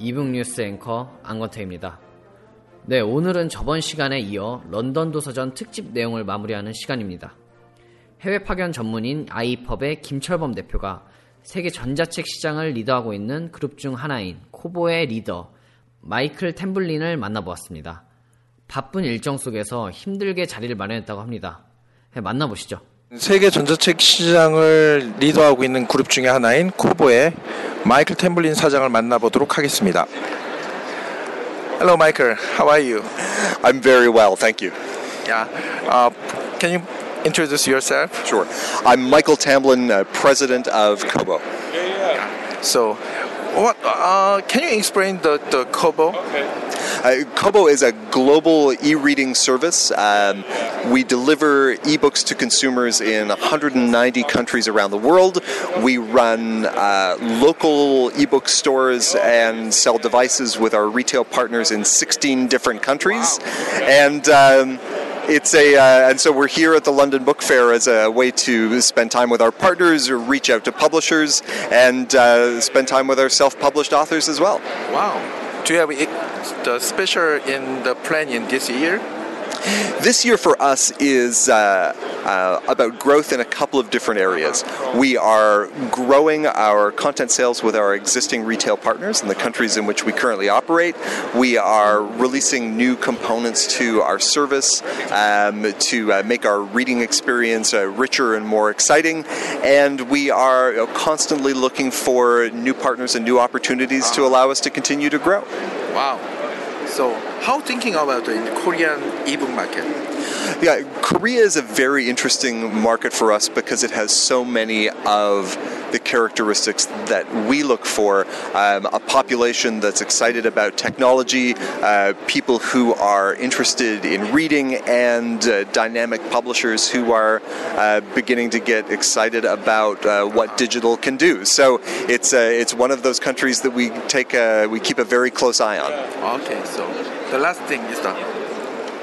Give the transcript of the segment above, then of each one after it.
이북 뉴스 앵커 안건태입니다. 네, 오늘은 저번 시간에 이어 런던 도서전 특집 내용을 마무리하는 시간입니다. 해외 파견 전문인 아이펍의 김철범 대표가 세계 전자책 시장을 리더하고 있는 그룹 중 하나인 코보의 리더 마이클 템블린을 만나보았습니다. 바쁜 일정 속에서 힘들게 자리를 마련했다고 합니다. 네, 만나보시죠. 세계 전자책 시장을 리더하고 있는 그룹 중에 하나인 코보의 마이클 템블린 사장을 만나보도록 하겠습니다. Hello, Michael. How are you? I'm very well, thank you. Yeah. Uh, can you introduce yourself? Sure. I'm Michael Tamblin, uh, president of Kobo. So, what? Uh, can you explain the the Kobo? Uh, Kobo is a global e-reading service. Um, we deliver ebooks to consumers in 190 countries around the world. We run uh, local ebook stores and sell devices with our retail partners in 16 different countries. And um, it's a uh, and so we're here at the London Book Fair as a way to spend time with our partners, or reach out to publishers, and uh, spend time with our self-published authors as well. Wow. Do you have the special in the plan in this year? This year for us is uh, uh, about growth in a couple of different areas. We are growing our content sales with our existing retail partners in the countries in which we currently operate. We are releasing new components to our service um, to uh, make our reading experience uh, richer and more exciting. And we are uh, constantly looking for new partners and new opportunities to allow us to continue to grow. Wow. So, how thinking about the Korean ebook market? Yeah, Korea is a very interesting market for us because it has so many of the characteristics that we look for um, a population that's excited about technology, uh, people who are interested in reading, and uh, dynamic publishers who are uh, beginning to get excited about uh, what digital can do. So it's, uh, it's one of those countries that we, take a, we keep a very close eye on. Okay. So, the last thing is that.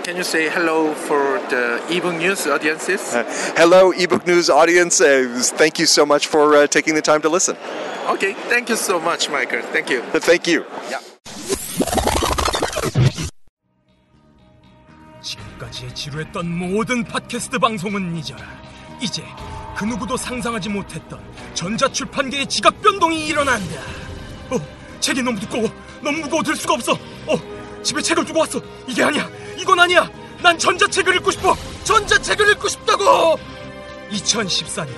Can you say hello for the ebook news audiences? Hello, ebook news audience. Uh, thank you so much for uh, taking the time to listen. Okay. Thank you so much, Michael. Thank you. Thank you. 지금까지 지루했던 모든 팟캐스트 방송은 잊어라. 이제 그 누구도 상상하지 못했던 전자출판계의 지각 변동이 일어난다. 어, 책이 너무 두꺼워. 너무 무거워 들 수가 없어. 어, 집에 책을 두고 왔어. 이게 아니야. 이건 아니야. 난 전자책을 읽고 싶어. 전자책을 읽고 싶다고. 2014년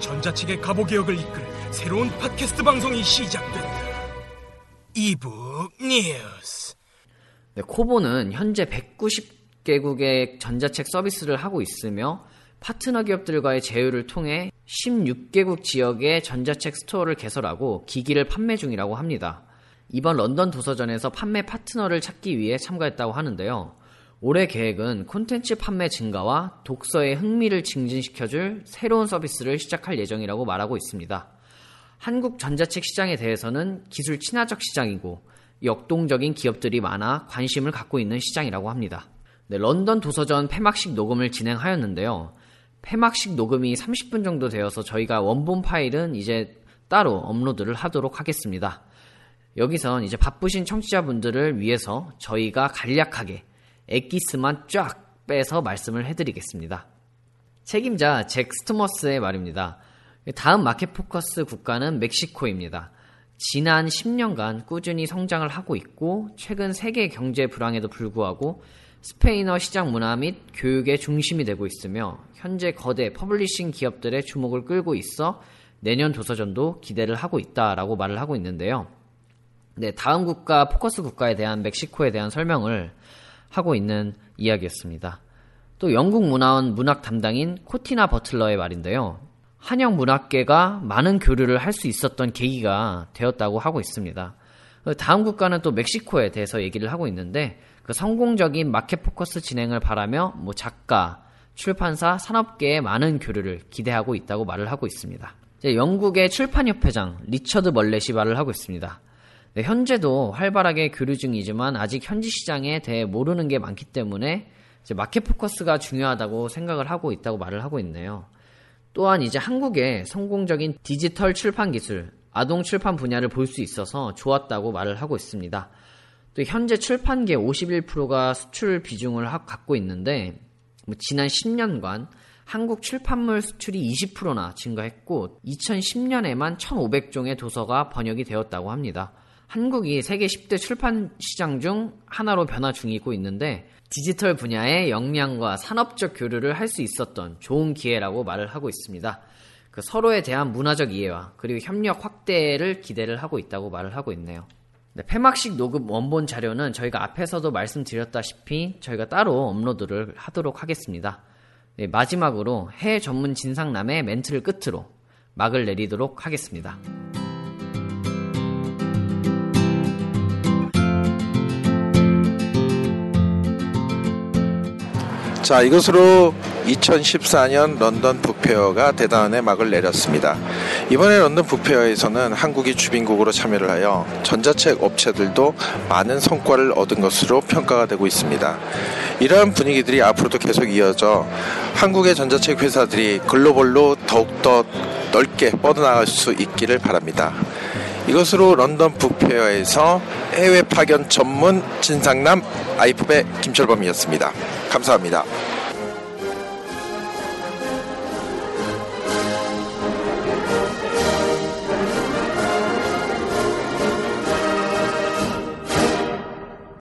전자책의 가보 개혁을 이끌 새로운 팟캐스트 방송이 시작된다. 이북 뉴스. 네, 코보는 현재 190개국의 전자책 서비스를 하고 있으며 파트너 기업들과의 제휴를 통해 16개국 지역의 전자책 스토어를 개설하고 기기를 판매 중이라고 합니다. 이번 런던 도서전에서 판매 파트너를 찾기 위해 참가했다고 하는데요. 올해 계획은 콘텐츠 판매 증가와 독서의 흥미를 증진시켜줄 새로운 서비스를 시작할 예정이라고 말하고 있습니다. 한국 전자책 시장에 대해서는 기술 친화적 시장이고 역동적인 기업들이 많아 관심을 갖고 있는 시장이라고 합니다. 네, 런던 도서전 폐막식 녹음을 진행하였는데요. 폐막식 녹음이 30분 정도 되어서 저희가 원본 파일은 이제 따로 업로드를 하도록 하겠습니다. 여기선 이제 바쁘신 청취자분들을 위해서 저희가 간략하게 엑기스만 쫙 빼서 말씀을 해드리겠습니다. 책임자 잭스 토머스의 말입니다. 다음 마켓 포커스 국가는 멕시코입니다. 지난 10년간 꾸준히 성장을 하고 있고 최근 세계 경제 불황에도 불구하고 스페인어 시장 문화 및 교육의 중심이 되고 있으며 현재 거대 publishing 기업들의 주목을 끌고 있어 내년 도서전도 기대를 하고 있다라고 말을 하고 있는데요. 네, 다음 국가 포커스 국가에 대한 멕시코에 대한 설명을 하고 있는 이야기였습니다. 또 영국 문화원 문학 담당인 코티나 버틀러의 말인데요. 한영 문학계가 많은 교류를 할 수 있었던 계기가 되었다고 하고 있습니다. 다음 국가는 또 멕시코에 대해서 얘기를 하고 있는데 그 성공적인 마켓 포커스 진행을 바라며 뭐 작가, 출판사, 산업계의 많은 교류를 기대하고 있다고 말을 하고 있습니다. 영국의 출판협회장 리처드 멀렛이 말을 하고 있습니다. 네, 현재도 활발하게 교류 중이지만 아직 현지 시장에 대해 모르는 게 많기 때문에 마켓 포커스가 중요하다고 생각을 하고 있다고 말을 하고 있네요. 또한 이제 한국의 성공적인 디지털 출판 기술, 아동 출판 분야를 볼 수 있어서 좋았다고 말을 하고 있습니다. 또 현재 출판계 51%가 수출 비중을 갖고 있는데 뭐 지난 10년간 한국 출판물 수출이 20%나 증가했고 2010년에만 1,500종의 도서가 번역이 되었다고 합니다. 한국이 세계 10대 출판 시장 중 하나로 변화 중이고 있는데 디지털 분야의 역량과 산업적 교류를 할 수 있었던 좋은 기회라고 말을 하고 있습니다. 그 서로에 대한 문화적 이해와 그리고 협력 확대를 기대를 하고 있다고 말을 하고 있네요. 네, 폐막식 녹음 원본 자료는 저희가 앞에서도 말씀드렸다시피 저희가 따로 업로드를 하도록 하겠습니다. 네, 마지막으로 해외 전문 진상남의 멘트를 끝으로 막을 내리도록 하겠습니다. 자, 이것으로 2014년 런던 북페어가 대단의 막을 내렸습니다. 이번에 런던 북페어에서는 한국이 주빈국으로 참여를 하여 전자책 업체들도 많은 성과를 얻은 것으로 평가가 되고 있습니다. 이러한 분위기들이 앞으로도 계속 이어져 한국의 전자책 회사들이 글로벌로 더욱더 넓게 뻗어나갈 수 있기를 바랍니다. 이것으로 런던 북페어에서 해외 파견 전문 진상남 아이프의 김철범이었습니다. 감사합니다.